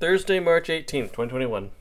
Thursday, March 18th, 2021.